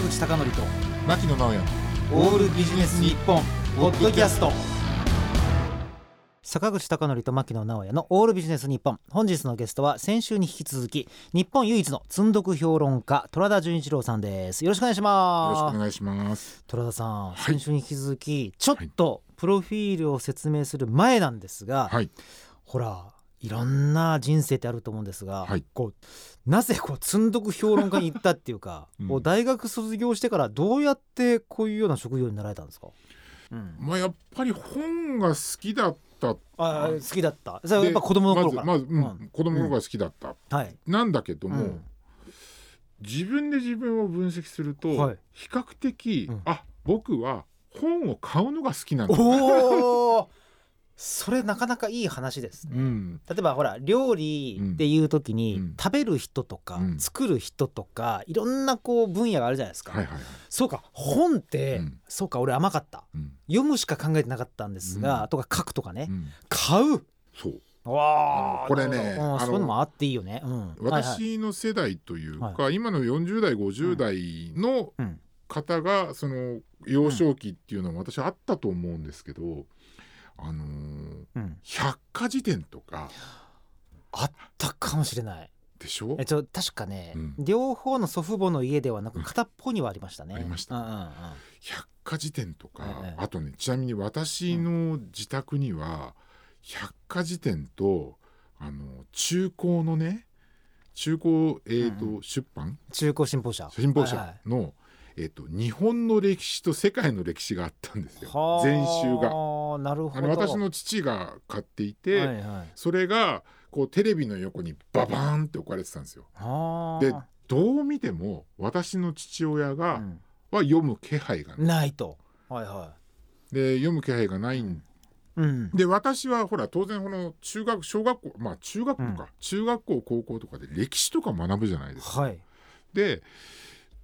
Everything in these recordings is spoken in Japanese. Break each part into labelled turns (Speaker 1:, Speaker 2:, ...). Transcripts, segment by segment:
Speaker 1: 坂口孝則と
Speaker 2: 牧野直哉
Speaker 1: オールビジネス日本ポッドキャスト。坂口孝則と牧野直哉のオールビジネス日本。本日のゲストは先週に引き続き日本唯一の積んどく評論家虎田純一郎さんです。よろしくお願いし
Speaker 2: よろしく
Speaker 1: ます
Speaker 2: お願いします。
Speaker 1: 虎田さん、
Speaker 2: い。
Speaker 1: 先週に引き続きちょっとプロフィールを説明する前なんですが、
Speaker 2: はい。
Speaker 1: ほらいろんな人生ってあると思うんですが、
Speaker 2: はい。
Speaker 1: こうなぜこう積んどく評論家に行ったっていうか、
Speaker 2: うん。
Speaker 1: 大学卒業してからどうやってこういうような職業になられたんですか、うん、
Speaker 2: まあやっぱり本が好きだった。
Speaker 1: あ好きだった。それはやっぱ子供の頃から、
Speaker 2: まずまず、うん。
Speaker 1: うん。
Speaker 2: 子供の頃が好きだった、
Speaker 1: はい、
Speaker 2: なんだけども、
Speaker 1: うん。
Speaker 2: 自分で自分を分析すると、
Speaker 1: はい。
Speaker 2: 比較的、
Speaker 1: うん。
Speaker 2: あ僕は本を買うのが好きなんだ、
Speaker 1: おお それなかなかいい話です。ね
Speaker 2: うん、
Speaker 1: 例えばほら料理っていう時に、
Speaker 2: うん。
Speaker 1: 食べる人とか、
Speaker 2: うん。
Speaker 1: 作る人とかいろんなこう分野があるじゃないですか、
Speaker 2: はいはいはい、
Speaker 1: そうか本って、
Speaker 2: うん。
Speaker 1: そうか俺甘かった。
Speaker 2: うん。
Speaker 1: 読むしか考えてなかったんですが、
Speaker 2: うん。
Speaker 1: とか書くとかね、
Speaker 2: うん、
Speaker 1: 買う。
Speaker 2: そう。
Speaker 1: わあ
Speaker 2: これね
Speaker 1: うんそういうのもあっていいよね、
Speaker 2: 私の世代というか、
Speaker 1: は
Speaker 2: 今の40代50代の
Speaker 1: うん。
Speaker 2: 方がその幼少期っていうのは私はあったと思うんですけど、あのー
Speaker 1: うん、
Speaker 2: 百科事典とか。
Speaker 1: あったかもしれない。
Speaker 2: でしょ？
Speaker 1: えっと確かね、
Speaker 2: うん。
Speaker 1: 両方の祖父母の家ではなく片っぽにはありましたね、
Speaker 2: ありました。
Speaker 1: うんうんうん。
Speaker 2: 百科事典とか、
Speaker 1: ええ
Speaker 2: あとねちなみに私の自宅には百科事典とあの中高のね中高、えーと
Speaker 1: うん
Speaker 2: 出版？
Speaker 1: 中古新報社。
Speaker 2: 新報
Speaker 1: はいは
Speaker 2: 社の、えー、と日本の歴史と世界の歴史があったんですよ。
Speaker 1: はあ
Speaker 2: 全集が。
Speaker 1: なるほど。
Speaker 2: あの私の父が買っていて、
Speaker 1: はいはい。
Speaker 2: それがこうテレビの横にババーンって置かれてたんですよ。
Speaker 1: はあ。
Speaker 2: でどう見ても私の父親が、は読む気配が
Speaker 1: うんないと。はいは
Speaker 2: で読む気配がない。ん。
Speaker 1: いうん。
Speaker 2: で私はほら当然この中学小学校まあ中学校か、
Speaker 1: うん。
Speaker 2: 中学校高校とかで歴史とか学ぶじゃないですか。
Speaker 1: はい。
Speaker 2: で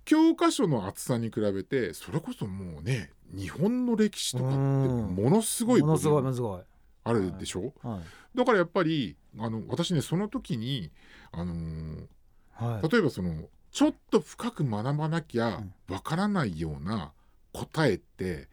Speaker 2: 教科書の厚さに比べてそれこそもうね日本の歴史とかって
Speaker 1: うん。
Speaker 2: ものすごい
Speaker 1: ものすごいものすごい。
Speaker 2: あるでしょ、
Speaker 1: はい。
Speaker 2: だからやっぱりあの私ねその時に、あのー
Speaker 1: はい。
Speaker 2: 例えばそのちょっと深く学ばなきゃ
Speaker 1: うん。
Speaker 2: わからないような答えって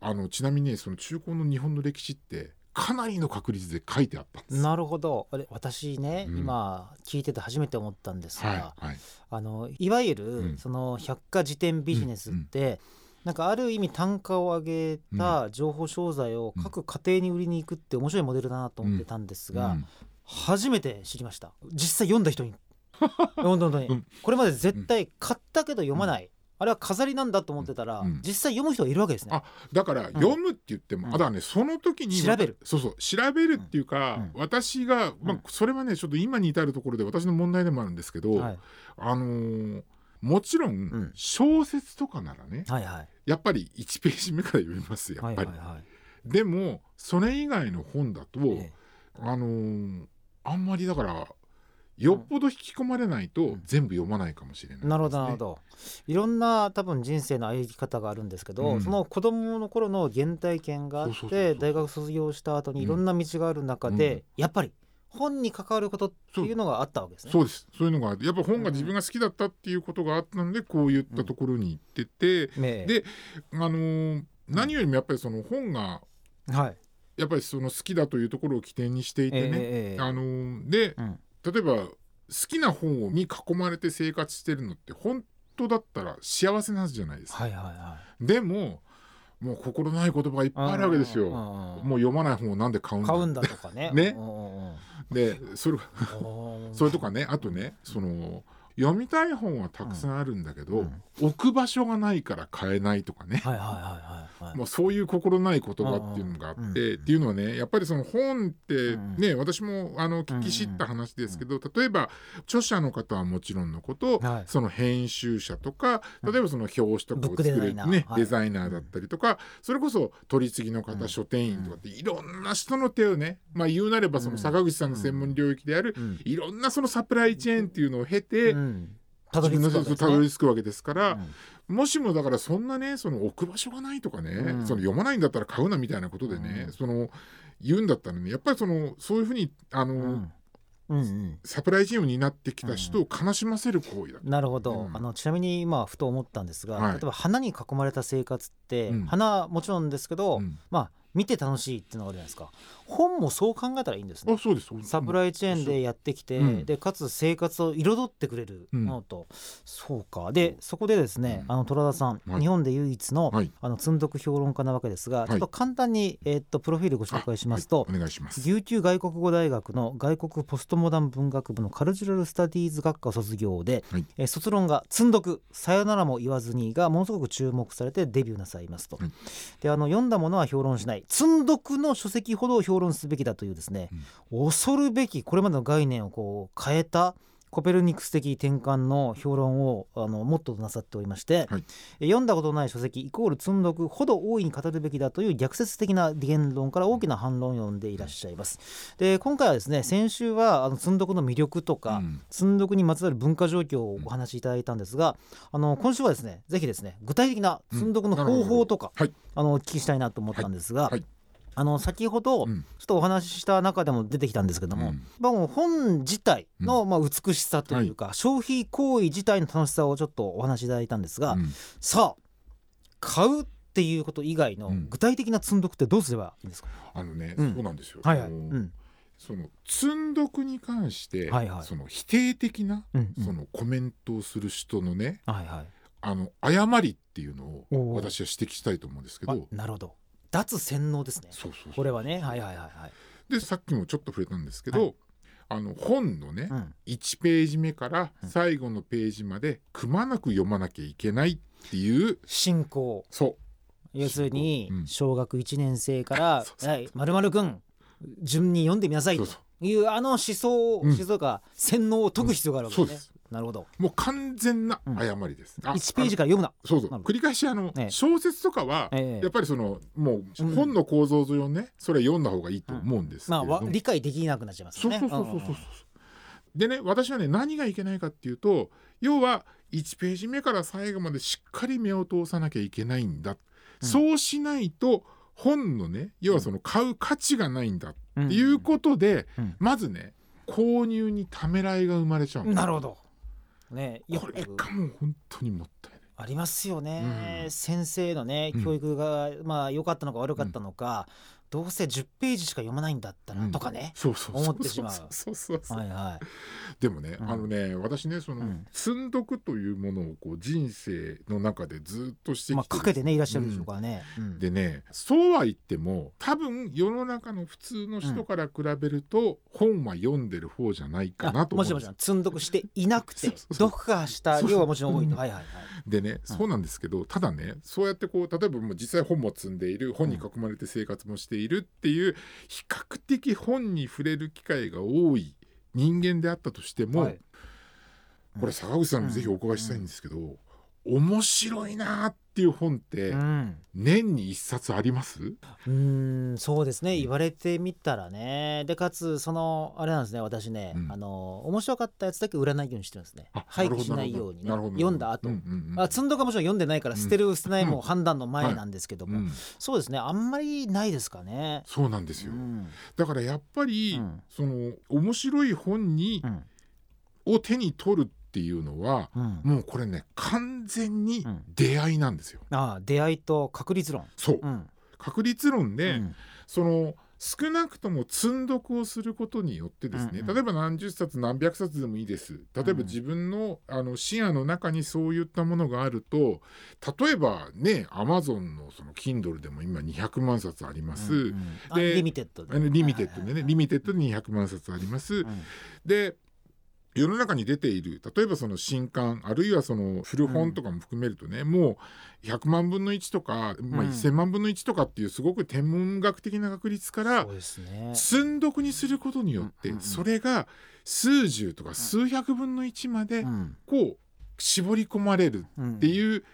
Speaker 2: あのちなみにねその中高の日本の歴史ってかなりの確率で書いてあったんです。
Speaker 1: なるほど。あれ私ね、
Speaker 2: うん。
Speaker 1: 今聞いてて初めて思ったんですが、
Speaker 2: はいはい。
Speaker 1: あのいわゆる、
Speaker 2: うん。
Speaker 1: その百科事典ビジネスって、なんかある意味単価を上げた情報商材を各家庭に売りに行くって面白いモデルだなと思ってたんですが、
Speaker 2: うん。
Speaker 1: 初めて知りました。実際読んだ人に 本当に、
Speaker 2: うん。
Speaker 1: これまで絶対買ったけど読まない、あれは飾りなんだと思ってたら、
Speaker 2: うん
Speaker 1: 実際読む人がいるわけですね。
Speaker 2: あだから読むって言っても、
Speaker 1: うん。
Speaker 2: あだねその時に
Speaker 1: 調べる。
Speaker 2: そうそう調べるっていうか、
Speaker 1: うん。
Speaker 2: 私が、まあ
Speaker 1: うん、
Speaker 2: それはねちょっと今に至るところで私の問題でもあるんですけど、
Speaker 1: はい、
Speaker 2: あのーもちろん、
Speaker 1: ん。
Speaker 2: 小説とかならね
Speaker 1: はいはい。
Speaker 2: やっぱり1ページ目から読みますやっぱり、
Speaker 1: はいはいはい。
Speaker 2: でもそれ以外の本だと、
Speaker 1: え。
Speaker 2: あのーあんまりだからよっぽど引き込まれないと
Speaker 1: うん。
Speaker 2: 全部読まないかもしれないです、ね。
Speaker 1: なるほどなるほど。いろんな多分人生の歩き方があるんですけど、
Speaker 2: うん。
Speaker 1: その子供の頃の原体験があって大学卒業した後にいろんな道がある中で、
Speaker 2: うん。
Speaker 1: やっぱり本に関わることっていうのがあったわけですね。
Speaker 2: そうです。そういうのがやっぱ本が自分が好きだったっていうことがあったのでこういったところに行ってて、
Speaker 1: ねえ。
Speaker 2: であのー何よりもやっぱりその本が
Speaker 1: はい。
Speaker 2: やっぱりその好きだというところを起点にしていてね、
Speaker 1: ええええ。
Speaker 2: あのーで
Speaker 1: うん
Speaker 2: 例えば好きな本に囲まれて生活してるのって本当だったら幸せなはずじゃないですか。
Speaker 1: はいはいは
Speaker 2: でももう心ない言葉がいっ
Speaker 1: い。
Speaker 2: ぱいあるわけですよ。もう読まない本をなんで買うんだ？
Speaker 1: 買うんだとかね。
Speaker 2: ねでそれそれとかねあとねその読みたい本はたくさんあるんだけど、
Speaker 1: うん。
Speaker 2: 置く場所がないから買えないとかね、そういう心ない言葉っていうのがあって、っていうのはねやっぱりその本ってね、私もあの聞き知った話ですけど、例えば著者の方はもちろんのこと、
Speaker 1: はい。
Speaker 2: その編集者とか例えばその表紙とかを作るねデザイナーだったりとか、それこそ取り次ぎの方、
Speaker 1: うん
Speaker 2: 書店員とかっていろんな人の手をねまあ言うなればその坂口さんの専門領域である、
Speaker 1: うん。
Speaker 2: いろんなそのサプライチェーンっていうのを経て、
Speaker 1: うんたどり着くわけですね。
Speaker 2: たどり着くわけですから、
Speaker 1: うん。
Speaker 2: もしもだからそんなねその置く場所がないとかね、
Speaker 1: うん。
Speaker 2: その読まないんだったら買うなみたいなことでね、
Speaker 1: うん。
Speaker 2: その言うんだったらねやっぱりそのそういうふうにあの、
Speaker 1: うん。うんうん。
Speaker 2: サプライチームになってきた人を悲しませる行為だ、
Speaker 1: なるほど、
Speaker 2: うん。
Speaker 1: あのちなみに今ふと思ったんですが、
Speaker 2: はい。
Speaker 1: 例えば花に囲まれた生活って、
Speaker 2: うん。
Speaker 1: 花はもちろんですけど、
Speaker 2: うん。
Speaker 1: まあ見て楽しいっていうのがあるじゃないですか。本もそう考えたらいいんですね。
Speaker 2: あそうです。
Speaker 1: サプライチェーンでやってきて、
Speaker 2: うん。
Speaker 1: でかつ生活を彩ってくれるものと、そうか。でそこでですね、
Speaker 2: うん。
Speaker 1: あの虎田さん、
Speaker 2: はい。
Speaker 1: 日本で唯一の,、
Speaker 2: はい。
Speaker 1: あの積読評論家なわけですが、
Speaker 2: い。
Speaker 1: ちょっと簡単に、えーっとプロフィールご紹介しますと、
Speaker 2: お願い。します
Speaker 1: 琉球外国語大学の外国ポストモダン文学部のカルチュラル・スタディーズ学科を卒業で、
Speaker 2: はい。
Speaker 1: えー卒論が「積んどくさよならも言わずに」がものすごく注目されてデビューなさいますと。
Speaker 2: はい。
Speaker 1: であの読んだものは評論しない積んどくの書籍ほど評論すべきだというですね、恐るべきこれまでの概念をこう変えたコペルニクス的転換の評論をあのモットーとなさっておりまして、
Speaker 2: はい。
Speaker 1: え読んだことのない書籍イコール積んどくほど大いに語るべきだという逆説的な言論から大きな反論を読んでいらっしゃいます。で今回はですね先週はあの積んどくの魅力とか、
Speaker 2: うん。
Speaker 1: 積んどくにまつわる文化状況をお話しいただいたんですが、あの今週はですねぜひですね具体的な積んどくの方法とか、
Speaker 2: うん。なる
Speaker 1: あのお聞きしたいなと思ったんですが、
Speaker 2: はい。はい
Speaker 1: あの先ほど、
Speaker 2: うん。
Speaker 1: ちょっとお話しした中でも出てきたんですけども、
Speaker 2: うん。
Speaker 1: 本自体のまあ美しさというか、消費行為自体の楽しさをちょっとお話しいただいたんですが、
Speaker 2: うん。
Speaker 1: さあ買うっていうこと以外の
Speaker 2: うん。
Speaker 1: 具体的な積んどくってどうすればいいんですか、
Speaker 2: あのね、
Speaker 1: うん。
Speaker 2: そうなんですよ、
Speaker 1: はいはい、うん。
Speaker 2: その積んどくに関して、
Speaker 1: はいはい。
Speaker 2: その否定的な、
Speaker 1: うんうん。
Speaker 2: そのコメントをする人のね
Speaker 1: はいはい。
Speaker 2: あの誤りっていうのを私は指摘したいと思うんですけ
Speaker 1: あ
Speaker 2: ど
Speaker 1: なるほど脱洗脳ですね。
Speaker 2: そうそう
Speaker 1: これはね。はいはいはいはい、
Speaker 2: でさっきもちょっと触れたんですけど、
Speaker 1: は
Speaker 2: あの本のね、
Speaker 1: うん、
Speaker 2: 1ページ目から
Speaker 1: うん。
Speaker 2: 最後のページまでくまなく読まなきゃいけないっていう
Speaker 1: 進行。
Speaker 2: そう。
Speaker 1: 要するに
Speaker 2: うん。
Speaker 1: 小学1年生から
Speaker 2: そう「
Speaker 1: はい。まるまるくん順に読んでみなさい」と。
Speaker 2: そうそう
Speaker 1: いうあの思想
Speaker 2: うん。
Speaker 1: 思想が洗脳を解く必要があるわけですね、
Speaker 2: そうです。
Speaker 1: なるほど。
Speaker 2: もう完全な誤りです、あ
Speaker 1: 1ページから読むな。
Speaker 2: そうそう。繰り返しあの、
Speaker 1: ええ。
Speaker 2: 小説とかは、
Speaker 1: ええ。
Speaker 2: やっぱりそのもう
Speaker 1: うん。
Speaker 2: 本の構造上ねそれは読んだ方がいいと思うんですけれども、
Speaker 1: まあわ理解できなくなっちゃいます
Speaker 2: そう
Speaker 1: よね。
Speaker 2: そうそうそうそう
Speaker 1: うんう。ん。
Speaker 2: でね私はね何がいけないかっていうと要は1ページ目から最後までしっかり目を通さなきゃいけないんだ、
Speaker 1: うん。
Speaker 2: そうしないと本のね要はその買う価値がないんだ
Speaker 1: うん
Speaker 2: っていうことで、
Speaker 1: うん。
Speaker 2: まずね購入にためらいが生まれちゃう
Speaker 1: なるほど。ね
Speaker 2: これがもう本当にもったいない。
Speaker 1: ありますよね、
Speaker 2: うん。
Speaker 1: 先生のね
Speaker 2: うん。
Speaker 1: 教育が、まあ良かったのか悪かったのか、どうせ10ページしか読まないんだったら、
Speaker 2: うん。
Speaker 1: とかね
Speaker 2: そうそうそう。
Speaker 1: 思ってしまう。はいはい。
Speaker 2: でもね、
Speaker 1: うん。
Speaker 2: あのね私ねその、
Speaker 1: うん。
Speaker 2: 積んどくというものをこう人生の中でずっとしてきて、
Speaker 1: まあかけてねいらっしゃるでしょうからね、うん。
Speaker 2: でねそうは言っても多分世の中の普通の人から比べると、本は読んでる方じゃないかなと
Speaker 1: もちろんもちろん。積んどくしていなくて 読破した量はもちろん多いと、
Speaker 2: うん。
Speaker 1: はいはいはい。
Speaker 2: でね、そうなんですけどただねそうやってこう例えばもう実際本も積んでいる本に囲まれて生活もしているっていう比較的本に触れる機会が多い人間であったとしても、
Speaker 1: はい。
Speaker 2: これ坂口さんにぜひお伺いしたいんですけど、面白いなっていう本って
Speaker 1: うん。
Speaker 2: 年に一冊あります、
Speaker 1: うーんそうですね。言われてみたらね。でかつそのあれなんですね私ね、
Speaker 2: うん。
Speaker 1: あの面白かったやつだけ売らないようにしてるんですね。
Speaker 2: あ
Speaker 1: 廃棄しないようにね。読んだ後、
Speaker 2: うんうんうん
Speaker 1: あ積んどくはもちろん読んでないから捨てる捨てないも
Speaker 2: うん。
Speaker 1: 判断の前なんですけども、
Speaker 2: うん。
Speaker 1: そうですね。あんまりないですかね。
Speaker 2: そうなんですよ、
Speaker 1: うん。
Speaker 2: だからやっぱり、
Speaker 1: うん。
Speaker 2: その面白い本に、
Speaker 1: うん。
Speaker 2: を手に取るっていうのは、
Speaker 1: うん。
Speaker 2: もうこれね完全に
Speaker 1: うん。
Speaker 2: 出会いなんですよ。
Speaker 1: ああ出会いと確率論。
Speaker 2: そう、
Speaker 1: うん。
Speaker 2: 確率論で、
Speaker 1: うん。
Speaker 2: その少なくとも積んどくをすることによってですね、
Speaker 1: うんうん。
Speaker 2: 例えば何十冊何百冊でもいいです。例えば自分の,、あの視野の中にそういったものがあると例えばねアマゾンのその Kindle でも今200万冊あります、
Speaker 1: うんうん。あ
Speaker 2: で
Speaker 1: リミテッドで
Speaker 2: あのリミテッドでね、
Speaker 1: はいはいはい
Speaker 2: リミテッドで200万冊あります、
Speaker 1: うん。
Speaker 2: で世の中に出ている例えばその新刊あるいはその古本とかも含めるとね、もう100万分の1とか、まあ、
Speaker 1: うん。
Speaker 2: 1,000万分の1とかっていうすごく天文学的な確率から。積んどくにすることによって
Speaker 1: うんうんうん。
Speaker 2: それが数十とか数百分の1まで
Speaker 1: うん。
Speaker 2: こう絞り込まれる
Speaker 1: うん
Speaker 2: っていう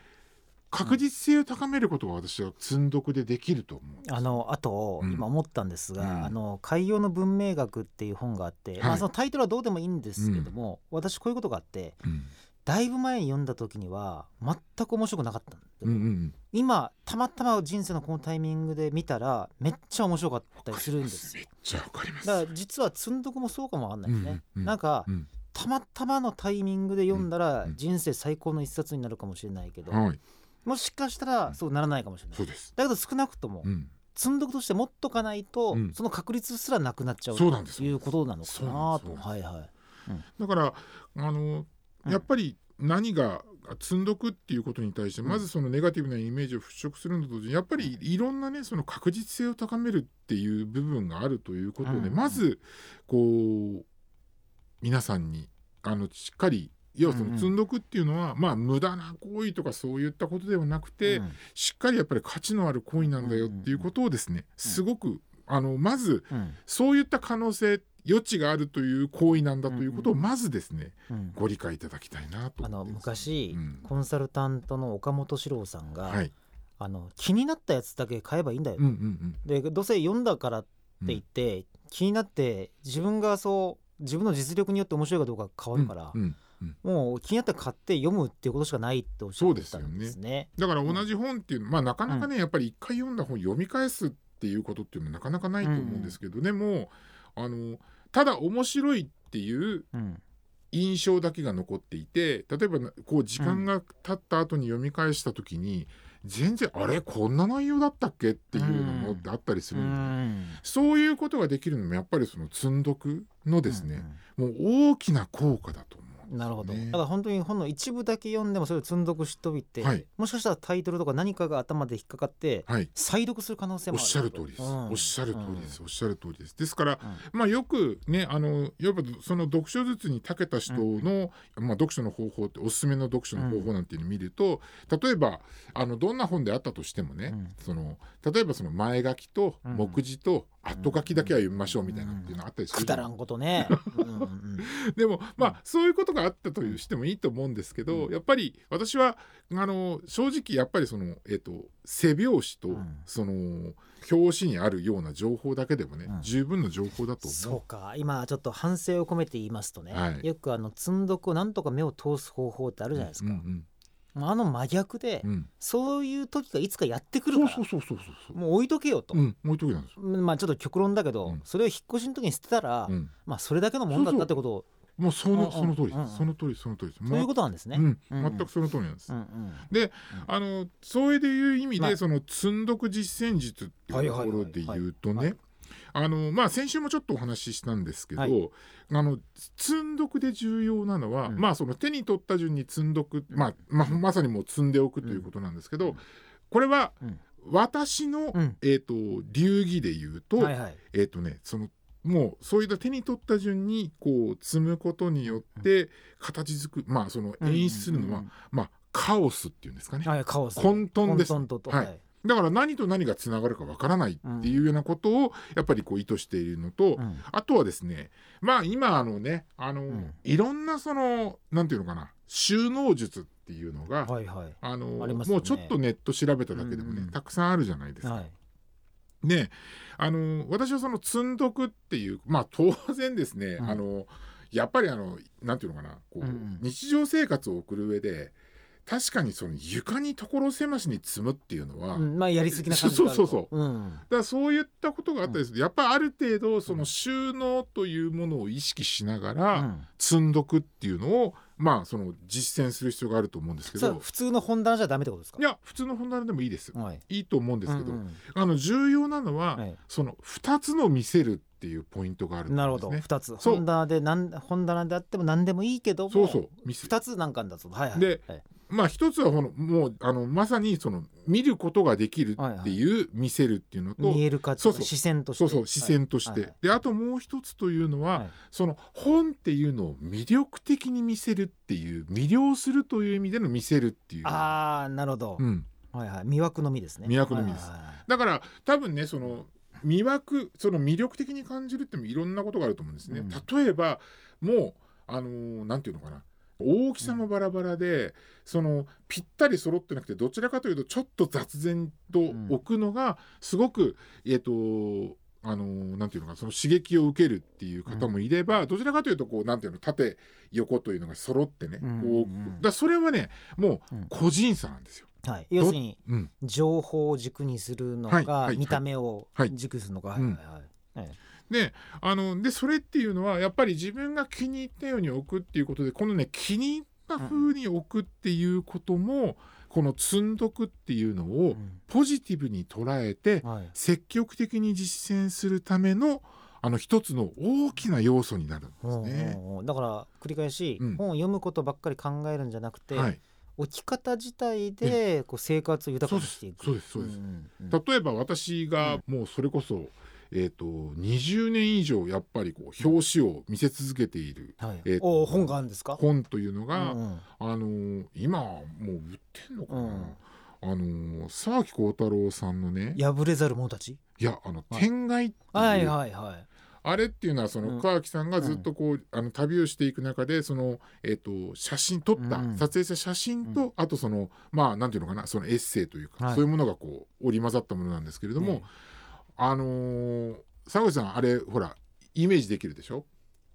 Speaker 2: 確実性を高めることが私は積んどくでできると思う
Speaker 1: あのあと、
Speaker 2: うん。
Speaker 1: 今思ったんですが、
Speaker 2: うん。
Speaker 1: あの海洋の文明学っていう本があって、まあ、
Speaker 2: はい
Speaker 1: そのタイトルはどうでもいいんですけども、私こういうことがあって
Speaker 2: うん。
Speaker 1: だいぶ前に読んだ時には全く面白くなかったんだけど、
Speaker 2: うんうん
Speaker 1: 今たまたま人生のこのタイミングで見たらめっちゃ面白かったりするんです
Speaker 2: め
Speaker 1: よ
Speaker 2: っちゃわかります。
Speaker 1: だから実は積んどくもそうかもわかんないですね、
Speaker 2: うんうんうん。
Speaker 1: なんか、
Speaker 2: うん。
Speaker 1: たまたまのタイミングで読んだら
Speaker 2: うんうん。
Speaker 1: 人生最高の一冊になるかもしれないけど、
Speaker 2: はい
Speaker 1: もしかしたらそうならないかもしれない。
Speaker 2: そうです。
Speaker 1: だけど少なくとも
Speaker 2: うん。
Speaker 1: 積んどくとして持っとかないと、
Speaker 2: うん
Speaker 1: その確率すらなくなっちゃうということなのか
Speaker 2: な
Speaker 1: と。
Speaker 2: です。
Speaker 1: はいはい。
Speaker 2: だからあの
Speaker 1: うん。
Speaker 2: やっぱり何が積んどくっていうことに対して
Speaker 1: うん。
Speaker 2: まずそのネガティブなイメージを払拭するのと同時にやっぱりいろんなねその確実性を高めるっていう部分があるということで
Speaker 1: うん。
Speaker 2: まずこう皆さんにあのしっかり要はそ
Speaker 1: うんうん。
Speaker 2: の積んどくっていうのはまあ無駄な行為とかそういったことではなくて
Speaker 1: うん。
Speaker 2: しっかりやっぱり価値のある行為なんだよっていうことをですねすごくあのまず
Speaker 1: うん。
Speaker 2: そういった可能性余地があるという行為なんだということを
Speaker 1: うんうん。
Speaker 2: まずですね
Speaker 1: うん。
Speaker 2: ご理解いただきたいなと
Speaker 1: あの昔、
Speaker 2: うん。
Speaker 1: コンサルタントの岡本史郎さんが、
Speaker 2: はい。
Speaker 1: あの気になったやつだけ買えばいいんだよ、
Speaker 2: うんうん
Speaker 1: でどうせ読んだからって
Speaker 2: うん
Speaker 1: 言って、気になって自分がそう自分の実力によって面白いかどうか変わるから、
Speaker 2: うんうん
Speaker 1: もう気になって買って読むっていうことしかないっておっしゃってたんですね。
Speaker 2: だから同じ本っていうのまあなかなかね、やっぱり一回読んだ本読み返すっていうことっていうのはなかなかないと思うんですけど、でもあのただ面白いっていう
Speaker 1: うん。
Speaker 2: 印象だけが残っていて例えばなこう時間が経った後に読み返した時に、全然あれこんな内容だったっけっていうのもあったりす
Speaker 1: う
Speaker 2: るんで、
Speaker 1: ん。
Speaker 2: そういうことができるのもやっぱりその積んどくのですね、もう大きな効果だと思うね。
Speaker 1: なるほど、だから本当に本の一部だけ読んでもそれを積んどくしといて、
Speaker 2: はい。
Speaker 1: もしかしたらタイトルとか何かが頭で引っかかって
Speaker 2: はい。
Speaker 1: 再読する可能性
Speaker 2: おっ
Speaker 1: もある。
Speaker 2: しゃる通りです、
Speaker 1: うん。
Speaker 2: おっしゃる通りです、おっしゃる通りです。ですから
Speaker 1: うん。
Speaker 2: まあよくねあのやっぱその読書術に長けた人の、まあ、読書の方法っておすすめの読書の方法なんていうのを見ると、例えばあのどんな本であったとしてもね、
Speaker 1: うん。
Speaker 2: その例えばその前書きと
Speaker 1: うん。
Speaker 2: 目次と後書きだけは読みましょうみたいなっていうのあったりするじゃない。
Speaker 1: くだらんことね。うんうんうん。
Speaker 2: でもまあそういうことがあったというしてもいいと思うんですけど、
Speaker 1: うん。
Speaker 2: やっぱり私はあの正直やっぱりその、えっと背表紙と、
Speaker 1: うん。
Speaker 2: その表紙にあるような情報だけでもね、
Speaker 1: うん。
Speaker 2: 十分の情報だと思
Speaker 1: そうか。今ちょっと反省を込めて言いますとね、
Speaker 2: はい。
Speaker 1: よくあの積んどくをなんとか目を通す方法ってあるじゃないですか、
Speaker 2: うん
Speaker 1: もうあの真逆で、
Speaker 2: うん。うん
Speaker 1: そういう時がいつかやってくるから
Speaker 2: そうそうそうそう
Speaker 1: もう置いとけよと、
Speaker 2: うん置いときなんですよ、
Speaker 1: まあちょっと極論だけど、
Speaker 2: うん。
Speaker 1: それを引っ越しの時に捨てたら、
Speaker 2: うん、
Speaker 1: まあそれだけのもんだったってことを
Speaker 2: もうそのその通りです、その通りその通りです。
Speaker 1: そういうことなんですね。
Speaker 2: 全くその通りなんです、
Speaker 1: うんうん。
Speaker 2: あのそれでいう意味で、
Speaker 1: まあ。
Speaker 2: その積んどく実践術っていうところで言うとねあのまあ先週もちょっとお話ししたんですけど、
Speaker 1: はい。
Speaker 2: あの積んどくで重要なのは、
Speaker 1: うん。
Speaker 2: まあその手に取った順に積んどく、まあまあまさにもう積んでおくということなんですけど、
Speaker 1: うん。
Speaker 2: これは
Speaker 1: うん。
Speaker 2: 私の、
Speaker 1: うん。
Speaker 2: えっ、と流儀で言うと、
Speaker 1: はいはい
Speaker 2: えっ、とねそのもうそういった手に取った順にこう積むことによって形作るまあその演出するのは、まあカオスっていうんですかね、
Speaker 1: はいカオス。
Speaker 2: 混沌です。
Speaker 1: 混沌とと。
Speaker 2: はいだから何と何がつながるかわからないっていうようなことをやっぱりこう意図しているのと、
Speaker 1: うん。
Speaker 2: あとはですねまあ今あのねあの、
Speaker 1: ん。
Speaker 2: いろんなそのなんていうのかな収納術っていうのが、
Speaker 1: はいはい。
Speaker 2: あのもうちょっとネット調べただけでもね、
Speaker 1: うんうん。
Speaker 2: たくさんあるじゃないですか。
Speaker 1: はい。
Speaker 2: であの私はその積んどくっていうまあ当然ですね、
Speaker 1: うん。
Speaker 2: あのやっぱりあのなんていうのかなこう、
Speaker 1: うんうん。
Speaker 2: 日常生活を送る上で確かにその床に所狭しに積むっていうのは、
Speaker 1: うんまあやりすぎな感じがある
Speaker 2: そうそうそう。
Speaker 1: うん。
Speaker 2: だからそういったことがあったりする。と、やっぱりある程度その収納というものを意識しなが
Speaker 1: う
Speaker 2: ら
Speaker 1: ん。
Speaker 2: 積んどくっていうのをまあその実践する必要があると思うんですけど。
Speaker 1: 普通の本棚じゃダメってことですか？
Speaker 2: いや普通の本棚でもいいです、
Speaker 1: はい。
Speaker 2: いいと思うんですけど、
Speaker 1: うんうん。
Speaker 2: あの重要なのは、
Speaker 1: はい。
Speaker 2: その2つの見せるっていうポイントがあると
Speaker 1: なるほ
Speaker 2: 思うんですね。
Speaker 1: ど。二つ。
Speaker 2: そう。
Speaker 1: 本棚でなん本棚であっても何でもいいけども
Speaker 2: そうそう。見せる。
Speaker 1: 二つなんかだとはいはい。
Speaker 2: で
Speaker 1: はい
Speaker 2: まあ一つはこのもうあのまさにその見ることができるっていう見せるっていうのと、
Speaker 1: 見える化
Speaker 2: そうそう。
Speaker 1: 視線として。
Speaker 2: そうそう視線として、
Speaker 1: はい。はい
Speaker 2: であともう一つというのは、
Speaker 1: はい。
Speaker 2: その本っていうのを魅力的に見せるっていう魅了するという意味での見せるっていう、
Speaker 1: ああなるほど。
Speaker 2: うん、
Speaker 1: はいはい。魅惑の実ですね。
Speaker 2: 魅惑の実です。
Speaker 1: はいはいはい。
Speaker 2: だから多分ねその魅惑その魅力的に感じるってもいろんなことがあると思うんですね。
Speaker 1: うん。
Speaker 2: 例えばもうあのーなんていうのかな大きさもバラバラで、そのぴったり揃ってなくてどちらかというとちょっと雑然と置くのがすごく、えっ、とあのなんていうのかその刺激を受けるっていう方もいれば、どちらかというとこうなんていうの縦横というのが揃ってね、
Speaker 1: うん
Speaker 2: こう
Speaker 1: うん。
Speaker 2: だそれはねもう
Speaker 1: うん。
Speaker 2: 個人差なんですよ。
Speaker 1: はい、要するに
Speaker 2: うん、
Speaker 1: 情報を軸にするのか、
Speaker 2: はいはい。
Speaker 1: 見た目を
Speaker 2: はい。
Speaker 1: 軸にするのか、
Speaker 2: うん。
Speaker 1: はいはいはい
Speaker 2: であのでそれっていうのはやっぱり自分が気に入ったように置くっていうことでこのね気に入った風に置くっていうことも、この積んどくっていうのを
Speaker 1: うん。
Speaker 2: ポジティブに捉えて
Speaker 1: はい。
Speaker 2: 積極的に実践するためのあの一つの大きな要素になるんですね。
Speaker 1: だから繰り返し、
Speaker 2: うん。
Speaker 1: 本を読むことばっかり考えるんじゃなくて、
Speaker 2: はい、
Speaker 1: 置き方自体でこう生活を豊かにしていく。
Speaker 2: そうです。そうです。
Speaker 1: ん
Speaker 2: 例えば私がもうそれこそ、えー、と20年以上やっぱりこう表紙を見せ続けている
Speaker 1: はい。
Speaker 2: えー
Speaker 1: お本があるんですか？
Speaker 2: 本というのが、
Speaker 1: うんうん。
Speaker 2: あのー今もう売ってんのかな、
Speaker 1: うん。
Speaker 2: あのー沢木幸太郎さんのね
Speaker 1: 破れざる者たち？
Speaker 2: いやあの
Speaker 1: はい
Speaker 2: 天外っていう、
Speaker 1: はい。はいはい
Speaker 2: あれっていうのはその
Speaker 1: うん。
Speaker 2: 川木さんがずっとこう、あの旅をしていく中でその、えー、と写真撮った、
Speaker 1: うん。
Speaker 2: 撮影した写真と、あとそのまあなんていうのかな？そのエッセイというか、
Speaker 1: はい。
Speaker 2: そういうものがこう織り交ざったものなんですけれども、
Speaker 1: ね
Speaker 2: あのー沢口さんあれほらイメージできるでしょ？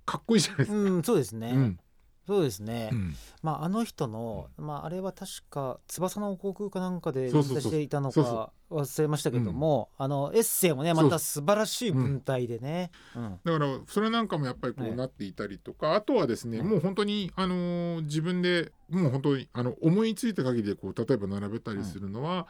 Speaker 2: かっこいいじゃないですか。
Speaker 1: うんそうですね、
Speaker 2: うん。
Speaker 1: そうですね、
Speaker 2: うん。
Speaker 1: まああの人の、まああれは確か翼の航空かなんかで連載していたのか忘れましたけども、あのエッセイもねまた素晴らしい文体でね、うん。
Speaker 2: だからそれなんかもやっぱりこ
Speaker 1: はいう
Speaker 2: なっていたりとか、あとはですね、
Speaker 1: はい
Speaker 2: もう本当に、あのー自分でもう本当にあの思いついた限りでこう例えば並べたりするのは、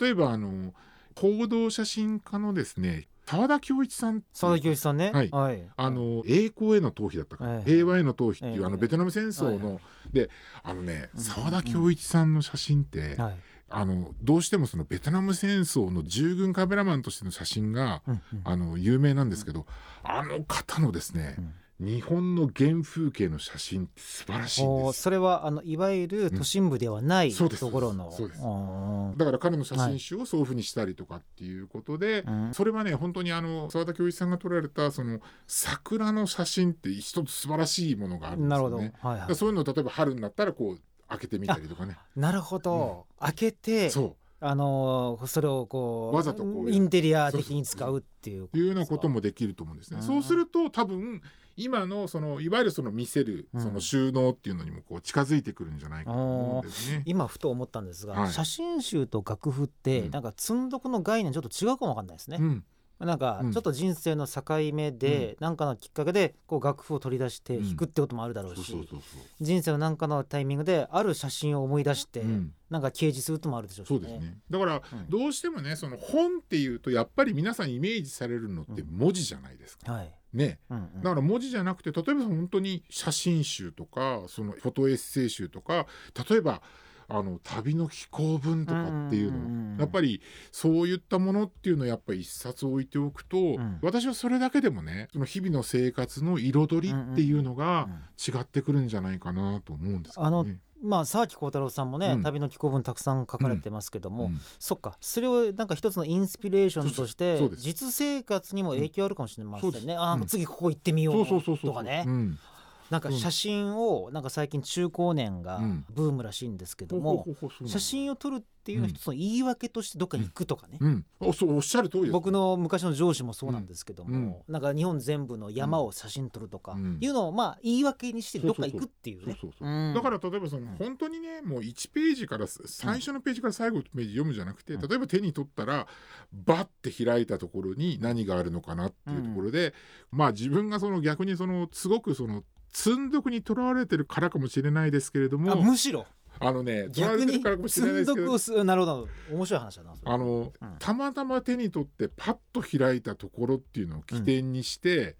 Speaker 2: 例えばあの報道写真家のですね澤田恭一さん
Speaker 1: 沢田教一さんね。
Speaker 2: はい。
Speaker 1: はい、
Speaker 2: あの栄光への逃避だったかな、
Speaker 1: はい
Speaker 2: 平和への逃避っていう、
Speaker 1: ええ
Speaker 2: あのベトナム戦争の、
Speaker 1: はいは
Speaker 2: であのね
Speaker 1: うん
Speaker 2: 澤田恭一さんの写真って、
Speaker 1: はい。
Speaker 2: あのどうしてもそのベトナム戦争の従軍カメラマンとしての写真が、
Speaker 1: うんうん。
Speaker 2: あの有名なんですけど、あの方のですね、日本の原風景の写真って素晴らしいんです。
Speaker 1: おそれはあのいわゆる都心部ではない、
Speaker 2: そうです。
Speaker 1: ところの。
Speaker 2: だから彼の写真集をそういうふうにしたりとかっていうことで、
Speaker 1: うん。
Speaker 2: それはね本当にあの澤田恭一さんが撮られたその桜の写真って一つ素晴らしいものがあるんですよね。
Speaker 1: はいはい。
Speaker 2: そういうのを例えば春になったらこう開けてみたりとかね。
Speaker 1: なるほど、開けて
Speaker 2: そ
Speaker 1: あのーそれをこう
Speaker 2: わざとこう
Speaker 1: インテリア的に使うっていう
Speaker 2: ういうようなこともできると思うんですね。
Speaker 1: うん。
Speaker 2: そうすると多分今のそのいわゆるその見せる
Speaker 1: うん。
Speaker 2: その収納っていうのにもこう近づいてくるんじゃないかと思うんですね。
Speaker 1: 今ふと思ったんですが、
Speaker 2: はい。
Speaker 1: 写真集と楽譜って
Speaker 2: うん。
Speaker 1: なんか積んどくの概念ちょっと違うかもわかんないですね。
Speaker 2: う、ん、
Speaker 1: なんか
Speaker 2: うん。
Speaker 1: ちょっと人生の境目で何かのきっかけでこう楽譜を取り出して
Speaker 2: うん。
Speaker 1: 弾くってこともあるだろ
Speaker 2: ううそうそう
Speaker 1: 人生の何かのタイミングである写真を思い出して、なんか掲示することもあるでしょうし
Speaker 2: そうですね。だから
Speaker 1: うん
Speaker 2: どうしてもねその本っていうとやっぱり皆さんイメージされるのって文字じゃないですか。
Speaker 1: はい、
Speaker 2: ね。
Speaker 1: うんうん
Speaker 2: だから文字じゃなくて例えば本当に写真集とかそのフォトエッセイ集とか例えばあの旅の飛行文とかっていうの
Speaker 1: うんうんうん
Speaker 2: やっぱりそういったものっていうのをやっぱり一冊置いておくと、
Speaker 1: ん。
Speaker 2: 私はそれだけでもねその日々の生活の彩りっていうのが違ってくるんじゃないかなと思うんですけどね。
Speaker 1: まあ沢木幸太郎さんもね、
Speaker 2: うん。
Speaker 1: 旅の寄稿文たくさん書かれてますけども、
Speaker 2: うん。
Speaker 1: そっか。それをなんか一つのインスピレーションとして実生活にも影響あるかもしれませんね、
Speaker 2: そうです。
Speaker 1: あ
Speaker 2: うん
Speaker 1: 次ここ行ってみよ
Speaker 2: そう
Speaker 1: とかね。
Speaker 2: うん
Speaker 1: なんか写真をなんか最近中高年が
Speaker 2: うん。
Speaker 1: ブームらしいんですけども、写真を撮るっていうのは一つの言い訳としてどっかに行くとかね、
Speaker 2: うん、おそうおっしゃる通りです。
Speaker 1: 僕の昔の上司もそうなんですけども、
Speaker 2: うん。
Speaker 1: なんか日本全部の山を写真撮るとか
Speaker 2: うん。
Speaker 1: いうのをまあ言い訳にしてどっか行くっていうね。
Speaker 2: だから例えばその
Speaker 1: うん
Speaker 2: 本当にねもう1ページから最初のページから最後のページ読むじゃなくて
Speaker 1: うん。
Speaker 2: 例えば手に取ったらバッて開いたところに何があるのかなっていうところでまあ自分がその逆にそのすごくその積んどくにとらわれてるからかもしれないですけれど
Speaker 1: あ
Speaker 2: も
Speaker 1: むしろ。
Speaker 2: あのね
Speaker 1: 逆に
Speaker 2: からかもしれないですけど
Speaker 1: くをすなるほど。面白い話だな
Speaker 2: あの
Speaker 1: うん。
Speaker 2: たまたま手に取ってパッと開いたところっていうのを起点にして、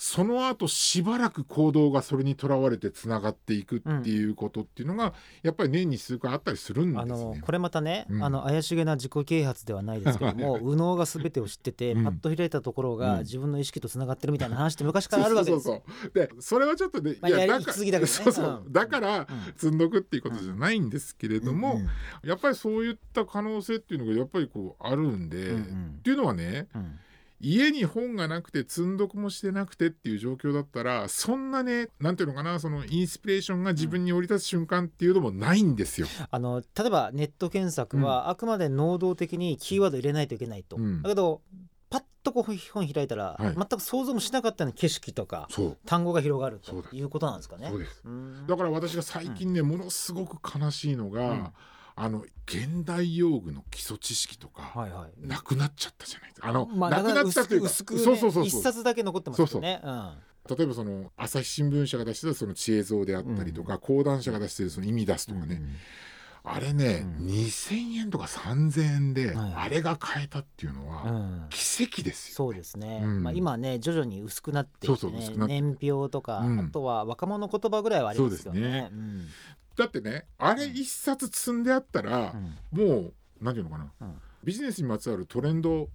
Speaker 2: その後しばらく行動がそれにとらわれてつながっていくっていうことっていうのが、やっぱり年に数回あったりするんです
Speaker 1: あ
Speaker 2: ね。
Speaker 1: のこれまたね、
Speaker 2: うん。
Speaker 1: あの怪しげな自己啓発ではないですけども 右脳が全てを知ってて、
Speaker 2: うん
Speaker 1: パッと開いたところ
Speaker 2: うん。
Speaker 1: が自分の意識とつながってるみたいな話って昔からあるわけです。
Speaker 2: そうそうでそれはちょっとね、
Speaker 1: まあやり
Speaker 2: だか
Speaker 1: すぎだけどね。
Speaker 2: そうそう、
Speaker 1: うん。
Speaker 2: だから
Speaker 1: うん。
Speaker 2: 積んどくっていうことじゃないんですけれども、やっぱりそういった可能性っていうのがやっぱりこうあるんで、
Speaker 1: うんうん。
Speaker 2: っていうのはね
Speaker 1: うん
Speaker 2: 家に本がなくて積んどくもしてなくてっていう状況だったらそんなねなんていうのかなそのインスピレーションが自分に降り立つ瞬間っていうのもないんですよ。
Speaker 1: あの例えばネット検索はあくまで能動的にキーワード入れないといけないと、
Speaker 2: うん。
Speaker 1: だけどパッとこう本開いたら、
Speaker 2: はい。
Speaker 1: 全く想像もしなかったような景色とか単語が広がるということなんですかね。
Speaker 2: そう。です。
Speaker 1: うん。
Speaker 2: だから私が最近ね、ものすごく悲しいのが、
Speaker 1: うん
Speaker 2: あの現代用具の基礎知識とか、
Speaker 1: はいはい。
Speaker 2: なくなっちゃったじゃないですか。あの、
Speaker 1: まあ、
Speaker 2: なくなったというか
Speaker 1: 薄くね
Speaker 2: そうそうそう
Speaker 1: 一
Speaker 2: そう。
Speaker 1: 冊だけ残ってますよね。うん。
Speaker 2: 例えばその朝日新聞社が出してたその知恵像であったりとか、講談社が出してるその意味出すとかね、あれね、
Speaker 1: うん。
Speaker 2: 2,000円とか3,000円で、
Speaker 1: はい
Speaker 2: あれが買えたっていうの
Speaker 1: う
Speaker 2: は
Speaker 1: ん。
Speaker 2: 奇跡ですよ、
Speaker 1: そうですね、
Speaker 2: うん。
Speaker 1: まあ、今ね徐々に薄くなってね、
Speaker 2: そうそう薄くなって。
Speaker 1: 年表とか、
Speaker 2: うん。
Speaker 1: あとは若者言葉ぐらいはありますよね。
Speaker 2: そうですね。
Speaker 1: うん
Speaker 2: だってねあれ一冊積んであったら
Speaker 1: う、ん。
Speaker 2: もう何ていうのかな、
Speaker 1: うん。
Speaker 2: ビジネスにまつわるトレンド
Speaker 1: うん。
Speaker 2: っ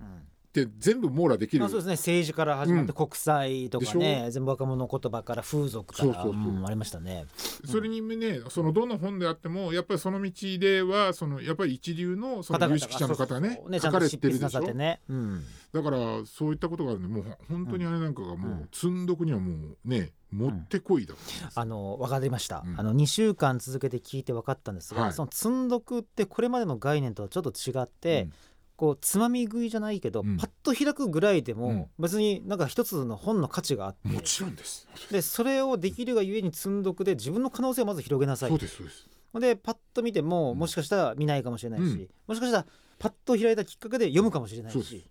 Speaker 2: て全部網羅できる、
Speaker 1: まあ、そうですね。政治から始まって
Speaker 2: うん。
Speaker 1: 国際とか
Speaker 2: で
Speaker 1: ね、全部若者言葉から風俗から
Speaker 2: そうそうそう。ん
Speaker 1: ありましたね。
Speaker 2: それにねそのどの本であってもやっぱりその道ではそのやっぱり一流のその有識者の方ね書かれてるでしょ？
Speaker 1: ね。うん。
Speaker 2: だからそういったことがあるんでもう本当にあれなんかがもう積んどくにはもうねもってこいだと思います。
Speaker 1: あの分かりました、
Speaker 2: うん。
Speaker 1: あの2週間続けて聞いて分かったんですが、
Speaker 2: はい。
Speaker 1: その積んどくってこれまでの概念とはちょっと違って、
Speaker 2: うん。
Speaker 1: こうつまみ食いじゃないけど、
Speaker 2: うん。
Speaker 1: パッと開くぐらいで
Speaker 2: うん。
Speaker 1: も別になんか一つの本の価値があって、
Speaker 2: もちろんです。
Speaker 1: でそれをできるがゆえに積んどくで自分の可能性をまず広げなさい。
Speaker 2: そうですそうです。
Speaker 1: でパッと見ても
Speaker 2: うん。
Speaker 1: もしかしたら見ないかもしれないし、
Speaker 2: うん。
Speaker 1: もしかしたらパッと開いたきっかけで読むかもしれないし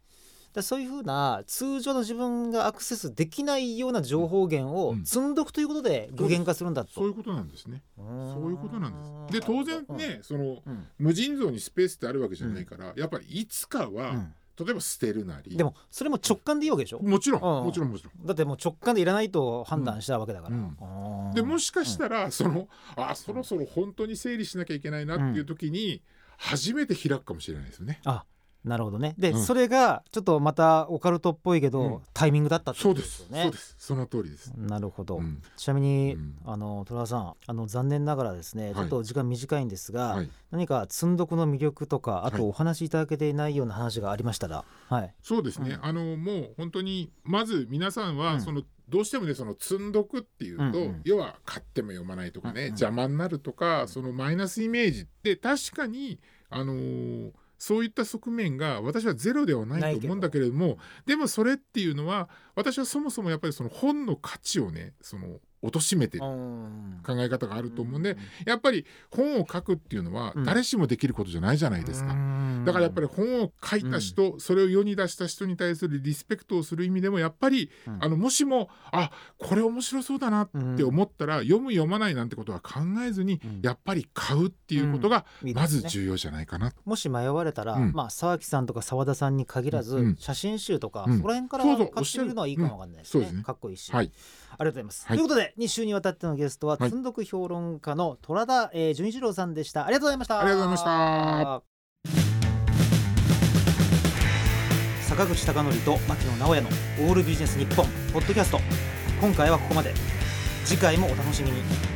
Speaker 1: だそういうふうな通常の自分がアクセスできないような情報源を
Speaker 2: うん。
Speaker 1: 積んどくということで具現化するんだと。
Speaker 2: そういうことなんですね。そういうことなんです。で当然ねその
Speaker 1: うん。
Speaker 2: 無尽蔵にスペースってあるわけじゃないから、やっぱりいつかは、
Speaker 1: うん。
Speaker 2: 例えば捨てるなり。
Speaker 1: でもそれも直感でいいわけでしょ？
Speaker 2: もちろん、
Speaker 1: うん。
Speaker 2: もちろんもちろん
Speaker 1: だってもう直感でいらないと判断したわけだから、
Speaker 2: でもしかしたら、そのあそろそろ本当に整理しなきゃいけないなっていう時に、初めて開くかもしれないですよね。
Speaker 1: あなるほどね。で、
Speaker 2: うん。
Speaker 1: それがちょっとまたオカルトっぽいけど、
Speaker 2: うん。
Speaker 1: タイミングだったって
Speaker 2: そうで
Speaker 1: ことですよね。
Speaker 2: す。そうです。その通りです。
Speaker 1: なるほど、
Speaker 2: うん。
Speaker 1: ちなみに、
Speaker 2: うん。
Speaker 1: あの虎さんあの残念ながらですね、
Speaker 2: い。
Speaker 1: ちょっと時間短いんですが、
Speaker 2: はい、
Speaker 1: 何か積んどくの魅力とかあ
Speaker 2: はい。
Speaker 1: とお話しいただけていないような話がありましたら、はい、
Speaker 2: そうですね、
Speaker 1: うん。
Speaker 2: あのもう本当にまず皆さんは、
Speaker 1: うん。
Speaker 2: そのどうしてもねその積んどくっていうと、
Speaker 1: うんうん。
Speaker 2: 要は買っても読まないとかね、
Speaker 1: うんうん。
Speaker 2: 邪魔になるとかそのマイナスイメージって確かにあのーそういった側面が私はゼロではないと思うんだけれどもでもそれっていうのは私はそもそもやっぱりその本の価値をねその貶めてる考え方があると思うんで、やっぱり本を書くっていうのは
Speaker 1: うん。
Speaker 2: 誰しもできることじゃないじゃないですか。だからやっぱ
Speaker 1: り、
Speaker 2: り本を書いた人、それを世に出した人に対するリスペクトをする意味でもやっぱり、
Speaker 1: うん。
Speaker 2: あのもしもあこれ面白そうだなって思ったら、読む読まないなんてことは考えずに、
Speaker 1: うん。
Speaker 2: やっぱり買うっていうことがまず重要じゃないかな。
Speaker 1: もし迷われたら、
Speaker 2: うん。
Speaker 1: まあ沢木さんとか澤田さんに限らず、
Speaker 2: うん。
Speaker 1: 写真集とか、
Speaker 2: うん。
Speaker 1: そこら辺から買ってみるのはいいかもわかんないですね,、
Speaker 2: ね。
Speaker 1: かっこいいし、
Speaker 2: はい。
Speaker 1: ありがとうございます、
Speaker 2: はい。
Speaker 1: ということで2週にわたってのゲストは、
Speaker 2: はい。
Speaker 1: 積んどく評論家の虎田、えー、純一郎さんでした。ありがとうございました。
Speaker 2: ありがとうございました。
Speaker 1: 坂口孝則と牧野直哉のオールビジネス日本ポッドキャスト。今回はここまで。次回もお楽しみに